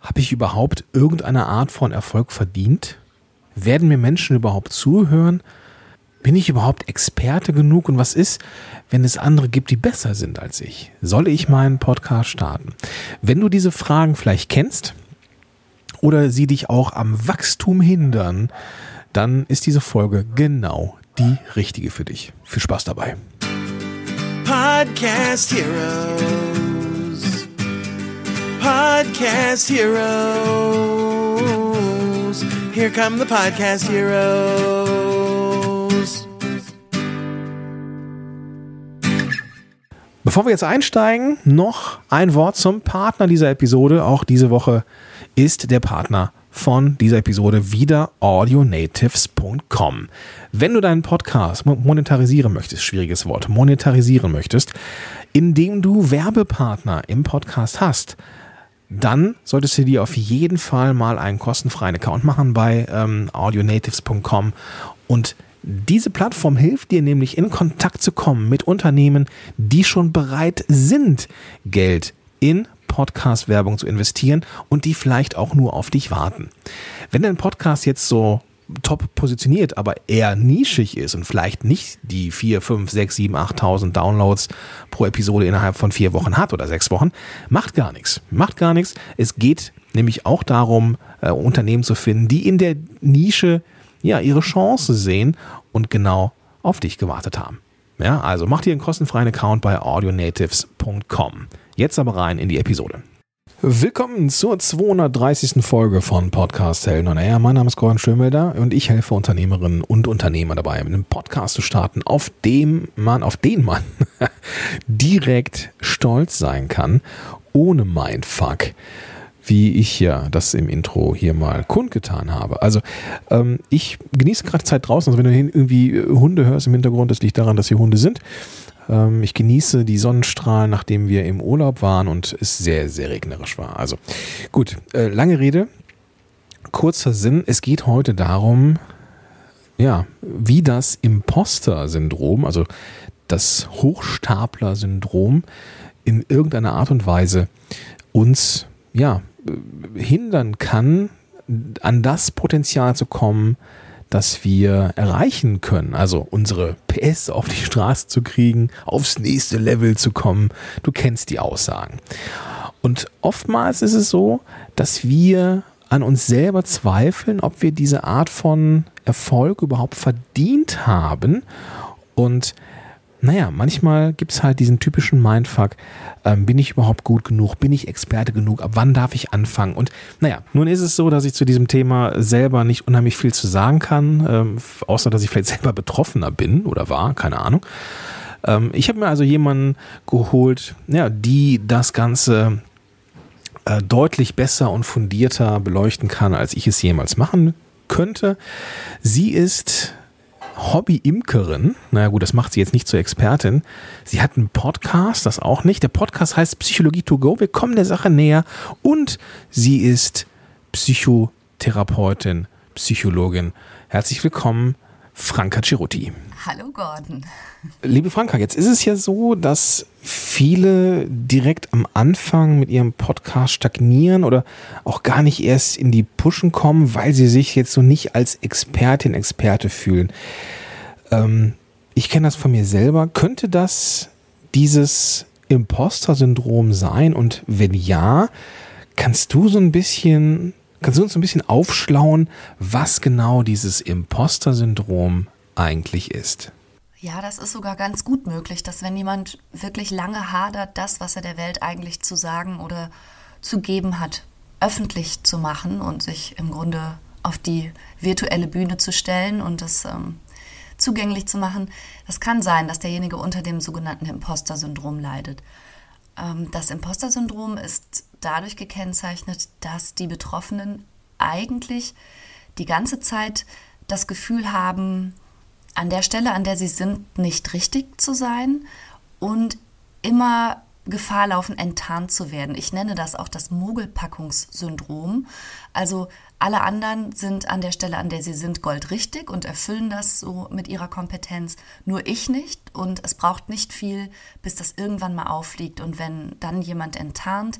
Habe ich überhaupt irgendeine Art von Erfolg verdient? Werden mir Menschen überhaupt zuhören? Bin ich überhaupt Experte genug? Und was ist, wenn es andere gibt, die besser sind als ich? Soll ich meinen Podcast starten? Wenn du diese Fragen vielleicht kennst oder sie dich auch am Wachstum hindern, dann ist diese Folge genau die richtige für dich. Viel Spaß dabei. Podcast Heroes. Podcast Heroes. Here come the Podcast Heroes. Bevor wir jetzt einsteigen, noch ein Wort zum Partner dieser Episode. Auch diese Woche ist der Partner von dieser Episode wieder audionatives.com. Wenn du deinen Podcast monetarisieren möchtest, schwieriges Wort, monetarisieren möchtest, indem du Werbepartner im Podcast hast, dann solltest du dir auf jeden Fall mal einen kostenfreien Account machen bei ähm, audionatives.com und diese Plattform hilft dir nämlich in Kontakt zu kommen mit Unternehmen, die schon bereit sind, Geld in Podcast-Werbung zu investieren und die vielleicht auch nur auf dich warten. Wenn dein Podcast jetzt so top positioniert, aber eher nischig ist und vielleicht nicht die 4, 5, 6, 7, 8.000 Downloads pro Episode innerhalb von vier Wochen hat oder sechs Wochen, macht gar nichts. Macht gar nichts. Es geht nämlich auch darum, äh, Unternehmen zu finden, die in der Nische ja ihre Chance sehen und genau auf dich gewartet haben. Ja, also mach dir einen kostenfreien Account bei audionatives.com. Jetzt aber rein in die Episode. Willkommen zur 230. Folge von Podcast Helden und Air. Mein Name ist Gordon Schönwelder und ich helfe Unternehmerinnen und Unternehmer dabei, einen Podcast zu starten, auf dem man, auf den man direkt stolz sein kann, ohne Mindfuck wie ich ja das im Intro hier mal kundgetan habe. Also ähm, ich genieße gerade Zeit draußen. Also wenn du irgendwie Hunde hörst im Hintergrund, das liegt daran, dass hier Hunde sind. Ähm, ich genieße die Sonnenstrahlen, nachdem wir im Urlaub waren und es sehr, sehr regnerisch war. Also gut, äh, lange Rede, kurzer Sinn. Es geht heute darum, ja, wie das Imposter-Syndrom, also das Hochstapler-Syndrom in irgendeiner Art und Weise uns ja hindern kann, an das Potenzial zu kommen, das wir erreichen können. Also unsere PS auf die Straße zu kriegen, aufs nächste Level zu kommen. Du kennst die Aussagen. Und oftmals ist es so, dass wir an uns selber zweifeln, ob wir diese Art von Erfolg überhaupt verdient haben. Und naja, manchmal gibt es halt diesen typischen Mindfuck, ähm, bin ich überhaupt gut genug, bin ich Experte genug, ab wann darf ich anfangen? Und naja, nun ist es so, dass ich zu diesem Thema selber nicht unheimlich viel zu sagen kann, ähm, außer dass ich vielleicht selber Betroffener bin oder war, keine Ahnung. Ähm, ich habe mir also jemanden geholt, ja, die das Ganze äh, deutlich besser und fundierter beleuchten kann, als ich es jemals machen könnte. Sie ist Hobby-Imkerin. Naja gut, das macht sie jetzt nicht zur Expertin. Sie hat einen Podcast, das auch nicht. Der Podcast heißt Psychologie to go. Wir kommen der Sache näher. Und sie ist Psychotherapeutin, Psychologin. Herzlich willkommen, Franka Ceruti. Hallo Gordon. Liebe Franka, jetzt ist es ja so, dass viele direkt am Anfang mit ihrem Podcast stagnieren oder auch gar nicht erst in die Pushen kommen, weil sie sich jetzt so nicht als Expertin, Experte fühlen. Ähm, ich kenne das von mir selber. Könnte das dieses Imposter-Syndrom sein? Und wenn ja, kannst du so ein bisschen, kannst du uns ein bisschen aufschlauen, was genau dieses Imposter-Syndrom eigentlich ist? Ja, das ist sogar ganz gut möglich, dass wenn jemand wirklich lange hadert, das, was er der Welt eigentlich zu sagen oder zu geben hat, öffentlich zu machen und sich im Grunde auf die virtuelle Bühne zu stellen und das ähm, zugänglich zu machen, das kann sein, dass derjenige unter dem sogenannten Imposter-Syndrom leidet. Ähm, das Imposter-Syndrom ist dadurch gekennzeichnet, dass die Betroffenen eigentlich die ganze Zeit das Gefühl haben, an der Stelle, an der sie sind, nicht richtig zu sein und immer Gefahr laufen, enttarnt zu werden. Ich nenne das auch das Mogelpackungssyndrom. Also alle anderen sind an der Stelle, an der sie sind, goldrichtig und erfüllen das so mit ihrer Kompetenz. Nur ich nicht. Und es braucht nicht viel, bis das irgendwann mal auffliegt. Und wenn dann jemand enttarnt,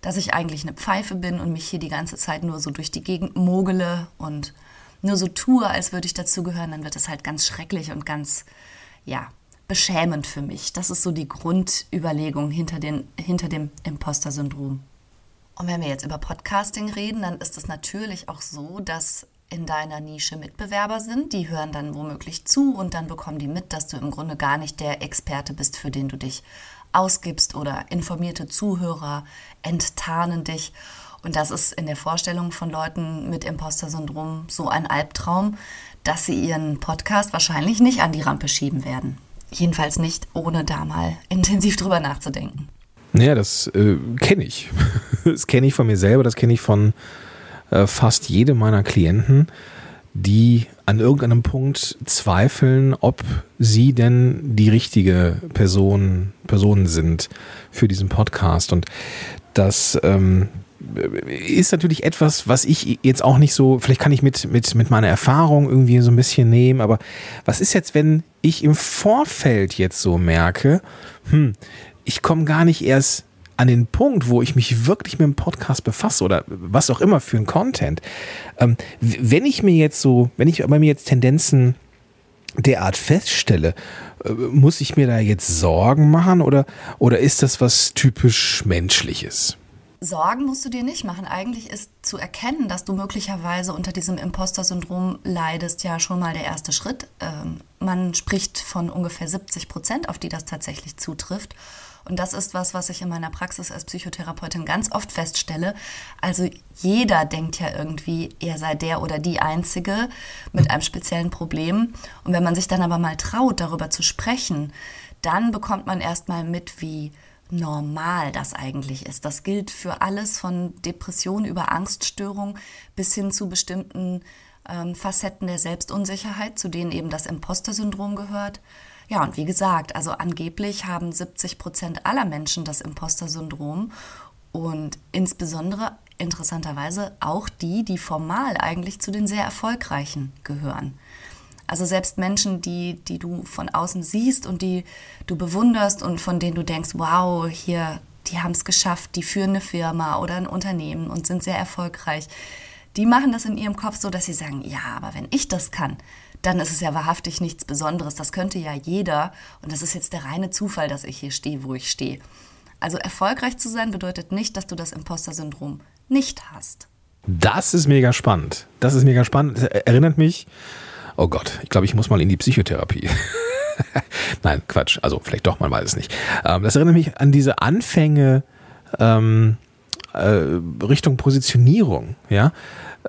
dass ich eigentlich eine Pfeife bin und mich hier die ganze Zeit nur so durch die Gegend mogele und nur so tue, als würde ich dazugehören, dann wird es halt ganz schrecklich und ganz, ja, beschämend für mich. Das ist so die Grundüberlegung hinter, den, hinter dem Imposter-Syndrom. Und wenn wir jetzt über Podcasting reden, dann ist es natürlich auch so, dass in deiner Nische Mitbewerber sind. Die hören dann womöglich zu und dann bekommen die mit, dass du im Grunde gar nicht der Experte bist, für den du dich ausgibst oder informierte Zuhörer enttarnen dich. Und das ist in der Vorstellung von Leuten mit Imposter-Syndrom so ein Albtraum, dass sie ihren Podcast wahrscheinlich nicht an die Rampe schieben werden. Jedenfalls nicht, ohne da mal intensiv drüber nachzudenken. Ja, das äh, kenne ich. Das kenne ich von mir selber, das kenne ich von äh, fast jedem meiner Klienten, die an irgendeinem Punkt zweifeln, ob sie denn die richtige Person, Person sind für diesen Podcast. Und das ähm, ist natürlich etwas, was ich jetzt auch nicht so, vielleicht kann ich mit, mit, mit meiner Erfahrung irgendwie so ein bisschen nehmen, aber was ist jetzt, wenn ich im Vorfeld jetzt so merke, hm, ich komme gar nicht erst an den Punkt, wo ich mich wirklich mit dem Podcast befasse oder was auch immer für ein Content, ähm, wenn ich mir jetzt so, wenn ich bei mir jetzt Tendenzen derart feststelle, äh, muss ich mir da jetzt Sorgen machen oder, oder ist das was typisch Menschliches? Sorgen musst du dir nicht machen. Eigentlich ist zu erkennen, dass du möglicherweise unter diesem Imposter-Syndrom leidest, ja schon mal der erste Schritt. Ähm, man spricht von ungefähr 70 Prozent, auf die das tatsächlich zutrifft. Und das ist was, was ich in meiner Praxis als Psychotherapeutin ganz oft feststelle. Also jeder denkt ja irgendwie, er sei der oder die Einzige mit einem speziellen Problem. Und wenn man sich dann aber mal traut, darüber zu sprechen, dann bekommt man erstmal mit, wie normal das eigentlich ist. Das gilt für alles von Depression über Angststörung bis hin zu bestimmten ähm, Facetten der Selbstunsicherheit, zu denen eben das Imposter-Syndrom gehört. Ja, und wie gesagt, also angeblich haben 70 Prozent aller Menschen das Imposter-Syndrom und insbesondere interessanterweise auch die, die formal eigentlich zu den sehr erfolgreichen gehören. Also selbst Menschen, die, die du von außen siehst und die du bewunderst und von denen du denkst, wow, hier, die haben es geschafft, die führen eine Firma oder ein Unternehmen und sind sehr erfolgreich, die machen das in ihrem Kopf so, dass sie sagen, ja, aber wenn ich das kann, dann ist es ja wahrhaftig nichts Besonderes. Das könnte ja jeder. Und das ist jetzt der reine Zufall, dass ich hier stehe, wo ich stehe. Also erfolgreich zu sein bedeutet nicht, dass du das Imposter-Syndrom nicht hast. Das ist mega spannend. Das ist mega spannend. Das erinnert mich, oh Gott, ich glaube, ich muss mal in die Psychotherapie. Nein, Quatsch. Also vielleicht doch, man weiß es nicht. Ähm, das erinnert mich an diese Anfänge ähm, äh, Richtung Positionierung. Ja,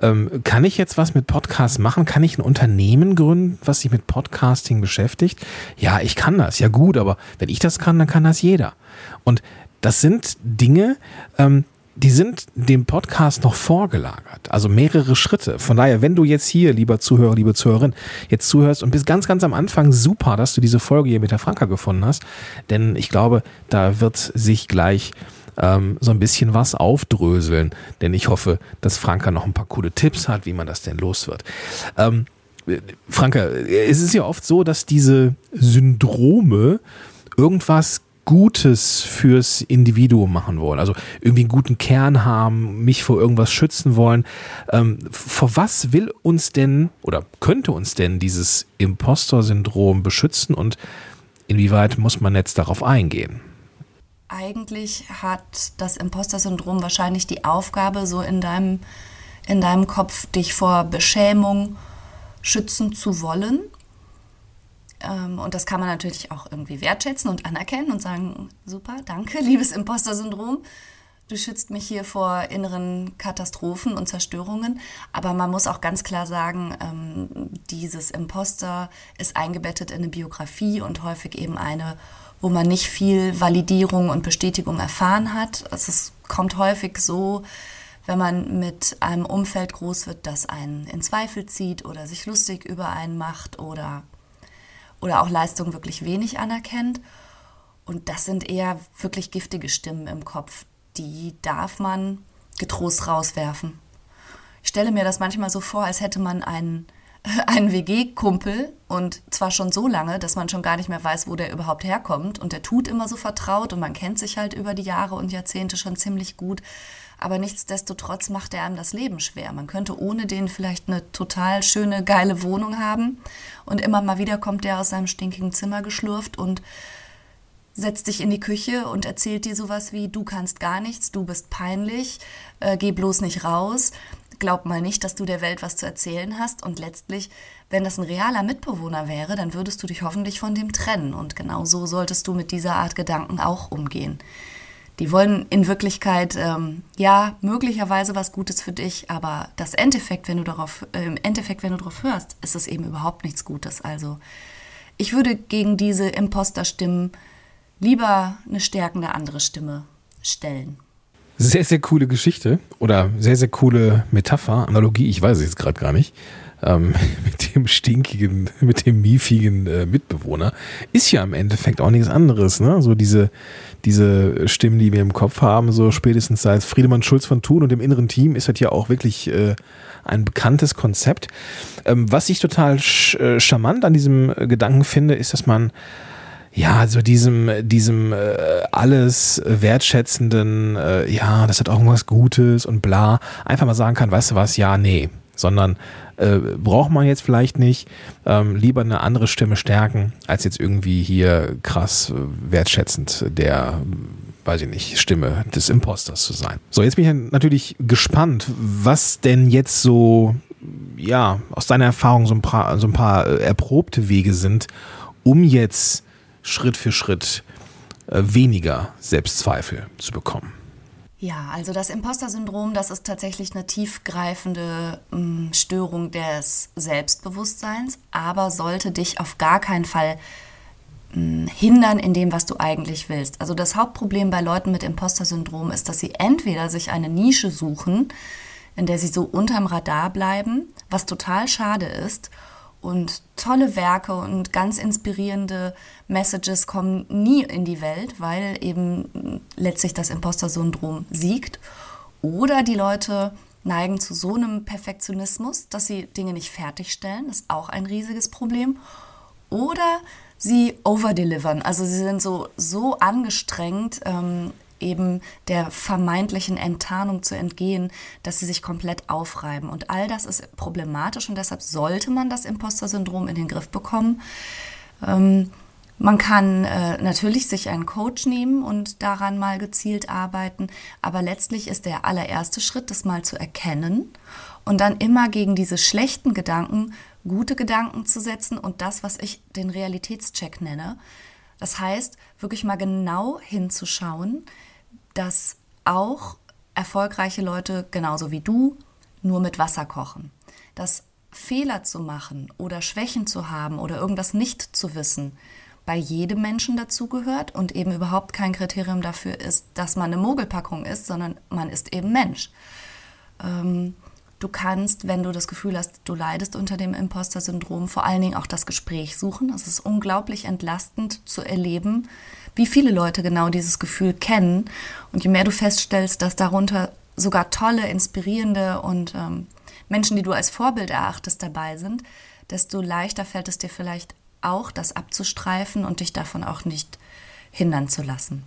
ähm, kann ich jetzt was mit Podcasts machen? Kann ich ein Unternehmen gründen, was sich mit Podcasting beschäftigt? Ja, ich kann das. Ja gut, aber wenn ich das kann, dann kann das jeder. Und das sind Dinge, ähm, die sind dem Podcast noch vorgelagert. Also mehrere Schritte. Von daher, wenn du jetzt hier, lieber Zuhörer, liebe Zuhörerin, jetzt zuhörst und bist ganz, ganz am Anfang super, dass du diese Folge hier mit der Franka gefunden hast. Denn ich glaube, da wird sich gleich ähm, so ein bisschen was aufdröseln. Denn ich hoffe, dass Franka noch ein paar coole Tipps hat, wie man das denn los wird. Ähm, Franka, es ist ja oft so, dass diese Syndrome irgendwas Gutes fürs Individuum machen wollen. Also irgendwie einen guten Kern haben, mich vor irgendwas schützen wollen. Ähm, vor was will uns denn oder könnte uns denn dieses Impostor-Syndrom beschützen und inwieweit muss man jetzt darauf eingehen? Eigentlich hat das Imposter-Syndrom wahrscheinlich die Aufgabe, so in deinem, in deinem Kopf dich vor Beschämung schützen zu wollen. Ähm, und das kann man natürlich auch irgendwie wertschätzen und anerkennen und sagen, super, danke, liebes Imposter-Syndrom. Du schützt mich hier vor inneren Katastrophen und Zerstörungen. Aber man muss auch ganz klar sagen, ähm, dieses Imposter ist eingebettet in eine Biografie und häufig eben eine wo man nicht viel Validierung und Bestätigung erfahren hat. Also es kommt häufig so, wenn man mit einem Umfeld groß wird, das einen in Zweifel zieht oder sich lustig über einen macht oder, oder auch Leistung wirklich wenig anerkennt. Und das sind eher wirklich giftige Stimmen im Kopf. Die darf man getrost rauswerfen. Ich stelle mir das manchmal so vor, als hätte man einen, einen WG-Kumpel und zwar schon so lange, dass man schon gar nicht mehr weiß, wo der überhaupt herkommt und der tut immer so vertraut und man kennt sich halt über die Jahre und Jahrzehnte schon ziemlich gut. Aber nichtsdestotrotz macht er einem das Leben schwer. Man könnte ohne den vielleicht eine total schöne, geile Wohnung haben und immer mal wieder kommt der aus seinem stinkigen Zimmer geschlurft und setzt dich in die Küche und erzählt dir sowas wie, du kannst gar nichts, du bist peinlich, äh, geh bloß nicht raus glaub mal nicht, dass du der Welt was zu erzählen hast. Und letztlich, wenn das ein realer Mitbewohner wäre, dann würdest du dich hoffentlich von dem trennen. Und genau so solltest du mit dieser Art Gedanken auch umgehen. Die wollen in Wirklichkeit, ähm, ja, möglicherweise was Gutes für dich, aber das Endeffekt, wenn du darauf, äh, im Endeffekt, wenn du darauf hörst, ist es eben überhaupt nichts Gutes. Also, ich würde gegen diese Imposterstimmen lieber eine stärkende andere Stimme stellen. Sehr, sehr coole Geschichte oder sehr, sehr coole Metapher, Analogie, ich weiß es jetzt gerade gar nicht. Ähm, mit dem stinkigen, mit dem miefigen äh, Mitbewohner ist ja im Endeffekt auch nichts anderes. Ne? So diese, diese Stimmen, die wir im Kopf haben, so spätestens seit Friedemann Schulz von Thun und dem inneren Team, ist das ja auch wirklich äh, ein bekanntes Konzept. Ähm, was ich total sch äh, charmant an diesem äh, Gedanken finde, ist, dass man ja, so diesem, diesem äh, alles wertschätzenden, äh, ja, das hat auch irgendwas Gutes und bla, einfach mal sagen kann, weißt du was, ja, nee, sondern äh, braucht man jetzt vielleicht nicht, ähm, lieber eine andere Stimme stärken, als jetzt irgendwie hier krass äh, wertschätzend der, weiß ich nicht, Stimme des Imposters zu sein. So, jetzt bin ich natürlich gespannt, was denn jetzt so, ja, aus deiner Erfahrung so ein paar, so ein paar äh, erprobte Wege sind, um jetzt Schritt für Schritt äh, weniger Selbstzweifel zu bekommen. Ja, also das Imposter-Syndrom, das ist tatsächlich eine tiefgreifende äh, Störung des Selbstbewusstseins, aber sollte dich auf gar keinen Fall äh, hindern in dem, was du eigentlich willst. Also das Hauptproblem bei Leuten mit Imposter-Syndrom ist, dass sie entweder sich eine Nische suchen, in der sie so unterm Radar bleiben, was total schade ist, und tolle Werke und ganz inspirierende Messages kommen nie in die Welt, weil eben letztlich das Imposter-Syndrom siegt. Oder die Leute neigen zu so einem Perfektionismus, dass sie Dinge nicht fertigstellen. Das ist auch ein riesiges Problem. Oder sie overdelivern. Also sie sind so, so angestrengt, ähm, eben der vermeintlichen Enttarnung zu entgehen, dass sie sich komplett aufreiben. Und all das ist problematisch und deshalb sollte man das Imposter-Syndrom in den Griff bekommen. Ähm, man kann äh, natürlich sich einen Coach nehmen und daran mal gezielt arbeiten, aber letztlich ist der allererste Schritt, das mal zu erkennen und dann immer gegen diese schlechten Gedanken gute Gedanken zu setzen und das, was ich den Realitätscheck nenne. Das heißt, wirklich mal genau hinzuschauen, dass auch erfolgreiche Leute, genauso wie du, nur mit Wasser kochen. Dass Fehler zu machen oder Schwächen zu haben oder irgendwas nicht zu wissen, bei jedem Menschen dazugehört und eben überhaupt kein Kriterium dafür ist, dass man eine Mogelpackung ist, sondern man ist eben Mensch. Ähm, du kannst, wenn du das Gefühl hast, du leidest unter dem Imposter-Syndrom, vor allen Dingen auch das Gespräch suchen. Es ist unglaublich entlastend zu erleben, wie viele Leute genau dieses Gefühl kennen. Und je mehr du feststellst, dass darunter sogar tolle, inspirierende und ähm, Menschen, die du als Vorbild erachtest, dabei sind, desto leichter fällt es dir vielleicht auch, das abzustreifen und dich davon auch nicht hindern zu lassen.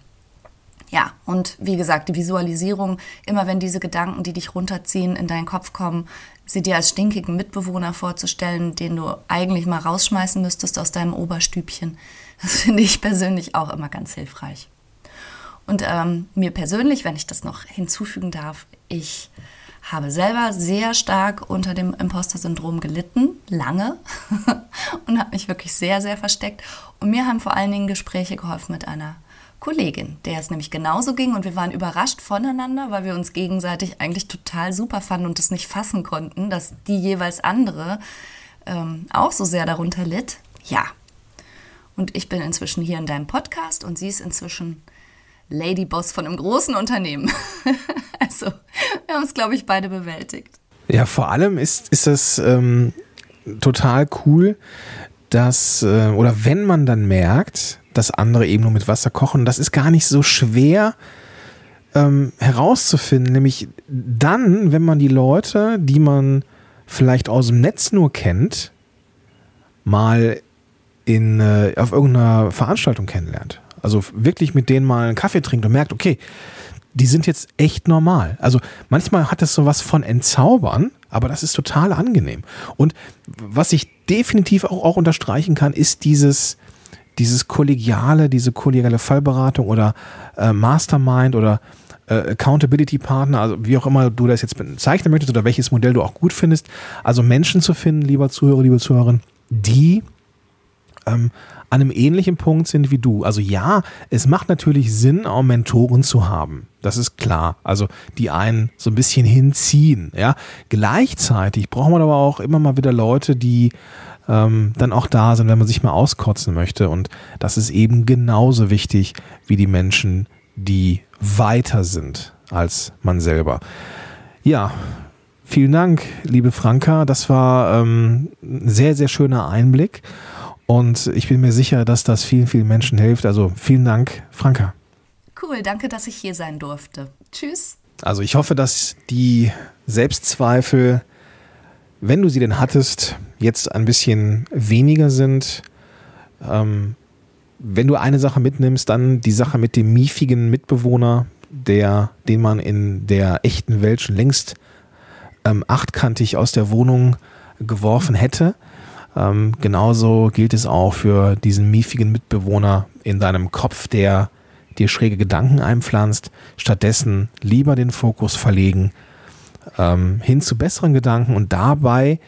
Ja, und wie gesagt, die Visualisierung, immer wenn diese Gedanken, die dich runterziehen, in deinen Kopf kommen, sie dir als stinkigen Mitbewohner vorzustellen, den du eigentlich mal rausschmeißen müsstest aus deinem Oberstübchen, das finde ich persönlich auch immer ganz hilfreich. Und ähm, mir persönlich, wenn ich das noch hinzufügen darf, ich habe selber sehr stark unter dem Imposter-Syndrom gelitten, lange, und habe mich wirklich sehr, sehr versteckt. Und mir haben vor allen Dingen Gespräche geholfen mit einer Kollegin, der es nämlich genauso ging und wir waren überrascht voneinander, weil wir uns gegenseitig eigentlich total super fanden und es nicht fassen konnten, dass die jeweils andere ähm, auch so sehr darunter litt. Ja, und ich bin inzwischen hier in deinem Podcast und sie ist inzwischen Ladyboss von einem großen Unternehmen. also, wir haben es, glaube ich, beide bewältigt. Ja, vor allem ist, ist es ähm, total cool, dass, äh, oder wenn man dann merkt, dass andere eben nur mit Wasser kochen, das ist gar nicht so schwer ähm, herauszufinden. Nämlich dann, wenn man die Leute, die man vielleicht aus dem Netz nur kennt, mal in, äh, auf irgendeiner Veranstaltung kennenlernt. Also wirklich mit denen mal einen Kaffee trinkt und merkt, okay, die sind jetzt echt normal. Also manchmal hat das sowas von entzaubern, aber das ist total angenehm. Und was ich definitiv auch, auch unterstreichen kann, ist dieses, dieses kollegiale, diese kollegiale Fallberatung oder äh, Mastermind oder äh, Accountability Partner, also wie auch immer du das jetzt bezeichnen möchtest oder welches Modell du auch gut findest. Also Menschen zu finden, lieber Zuhörer, liebe Zuhörerin, die ähm, an einem ähnlichen Punkt sind wie du. Also ja, es macht natürlich Sinn, auch Mentoren zu haben. Das ist klar. Also die einen so ein bisschen hinziehen. Ja, gleichzeitig braucht man aber auch immer mal wieder Leute, die ähm, dann auch da sind, wenn man sich mal auskotzen möchte. Und das ist eben genauso wichtig wie die Menschen, die weiter sind als man selber. Ja, vielen Dank, liebe Franka. Das war ähm, ein sehr, sehr schöner Einblick. Und ich bin mir sicher, dass das vielen, vielen Menschen hilft. Also vielen Dank, Franka. Cool, danke, dass ich hier sein durfte. Tschüss. Also ich hoffe, dass die Selbstzweifel, wenn du sie denn hattest, jetzt ein bisschen weniger sind. Ähm, wenn du eine Sache mitnimmst, dann die Sache mit dem miefigen Mitbewohner, der, den man in der echten Welt schon längst ähm, achtkantig aus der Wohnung geworfen hätte. Ähm, genauso gilt es auch für diesen miefigen Mitbewohner in deinem Kopf, der dir schräge Gedanken einpflanzt. Stattdessen lieber den Fokus verlegen ähm, hin zu besseren Gedanken und dabei,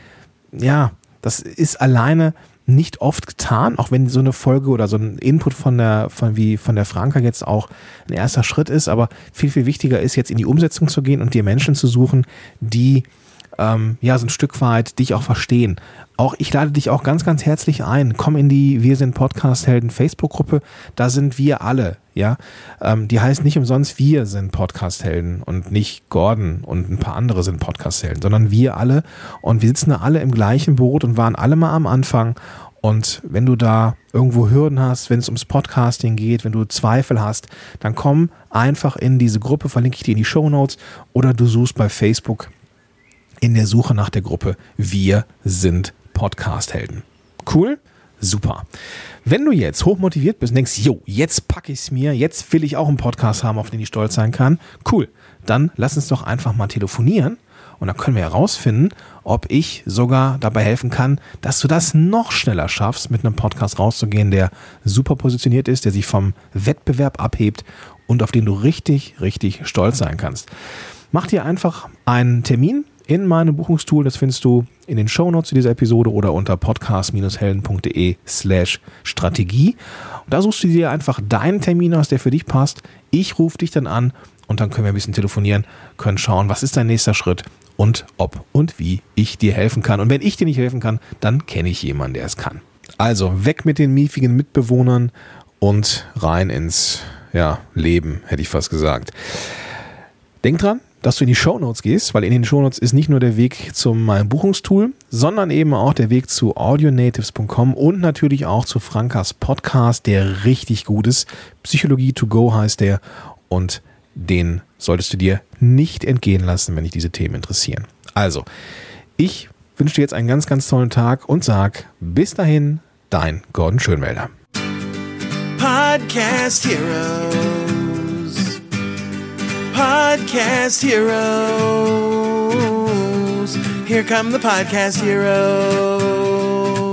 ja, das ist alleine nicht oft getan, auch wenn so eine Folge oder so ein Input von der, von wie von der Franka jetzt auch ein erster Schritt ist, aber viel, viel wichtiger ist jetzt in die Umsetzung zu gehen und dir Menschen zu suchen, die ähm, ja so ein Stück weit dich auch verstehen. Auch ich lade dich auch ganz, ganz herzlich ein. Komm in die Wir sind Podcast-Helden Facebook-Gruppe. Da sind wir alle, ja. Ähm, die heißt nicht umsonst Wir sind Podcast-Helden und nicht Gordon und ein paar andere sind Podcast-Helden, sondern wir alle. Und wir sitzen da alle im gleichen Boot und waren alle mal am Anfang. Und wenn du da irgendwo Hürden hast, wenn es ums Podcasting geht, wenn du Zweifel hast, dann komm einfach in diese Gruppe, verlinke ich dir in die Show Notes oder du suchst bei Facebook in der Suche nach der Gruppe Wir sind Podcast-Helden. Cool? Super. Wenn du jetzt hochmotiviert bist und denkst, jo, jetzt packe ich es mir, jetzt will ich auch einen Podcast haben, auf den ich stolz sein kann, cool, dann lass uns doch einfach mal telefonieren und dann können wir herausfinden, ob ich sogar dabei helfen kann, dass du das noch schneller schaffst, mit einem Podcast rauszugehen, der super positioniert ist, der sich vom Wettbewerb abhebt und auf den du richtig, richtig stolz sein kannst. Mach dir einfach einen Termin in meinem Buchungstool. Das findest du in den Shownotes zu dieser Episode oder unter podcast-helden.de slash Strategie. Und da suchst du dir einfach deinen Termin aus, der für dich passt. Ich rufe dich dann an und dann können wir ein bisschen telefonieren, können schauen, was ist dein nächster Schritt und ob und wie ich dir helfen kann. Und wenn ich dir nicht helfen kann, dann kenne ich jemanden, der es kann. Also weg mit den miefigen Mitbewohnern und rein ins ja, Leben, hätte ich fast gesagt. Denk dran, dass du in die Shownotes gehst, weil in den Shownotes ist nicht nur der Weg zu meinem Buchungstool, sondern eben auch der Weg zu audionatives.com und natürlich auch zu Frankas Podcast, der richtig gut ist. Psychologie to go heißt der und den solltest du dir nicht entgehen lassen, wenn dich diese Themen interessieren. Also, ich wünsche dir jetzt einen ganz, ganz tollen Tag und sag bis dahin, dein Gordon Schönmelder. Podcast Heroes. Podcast heroes. Here come the podcast heroes.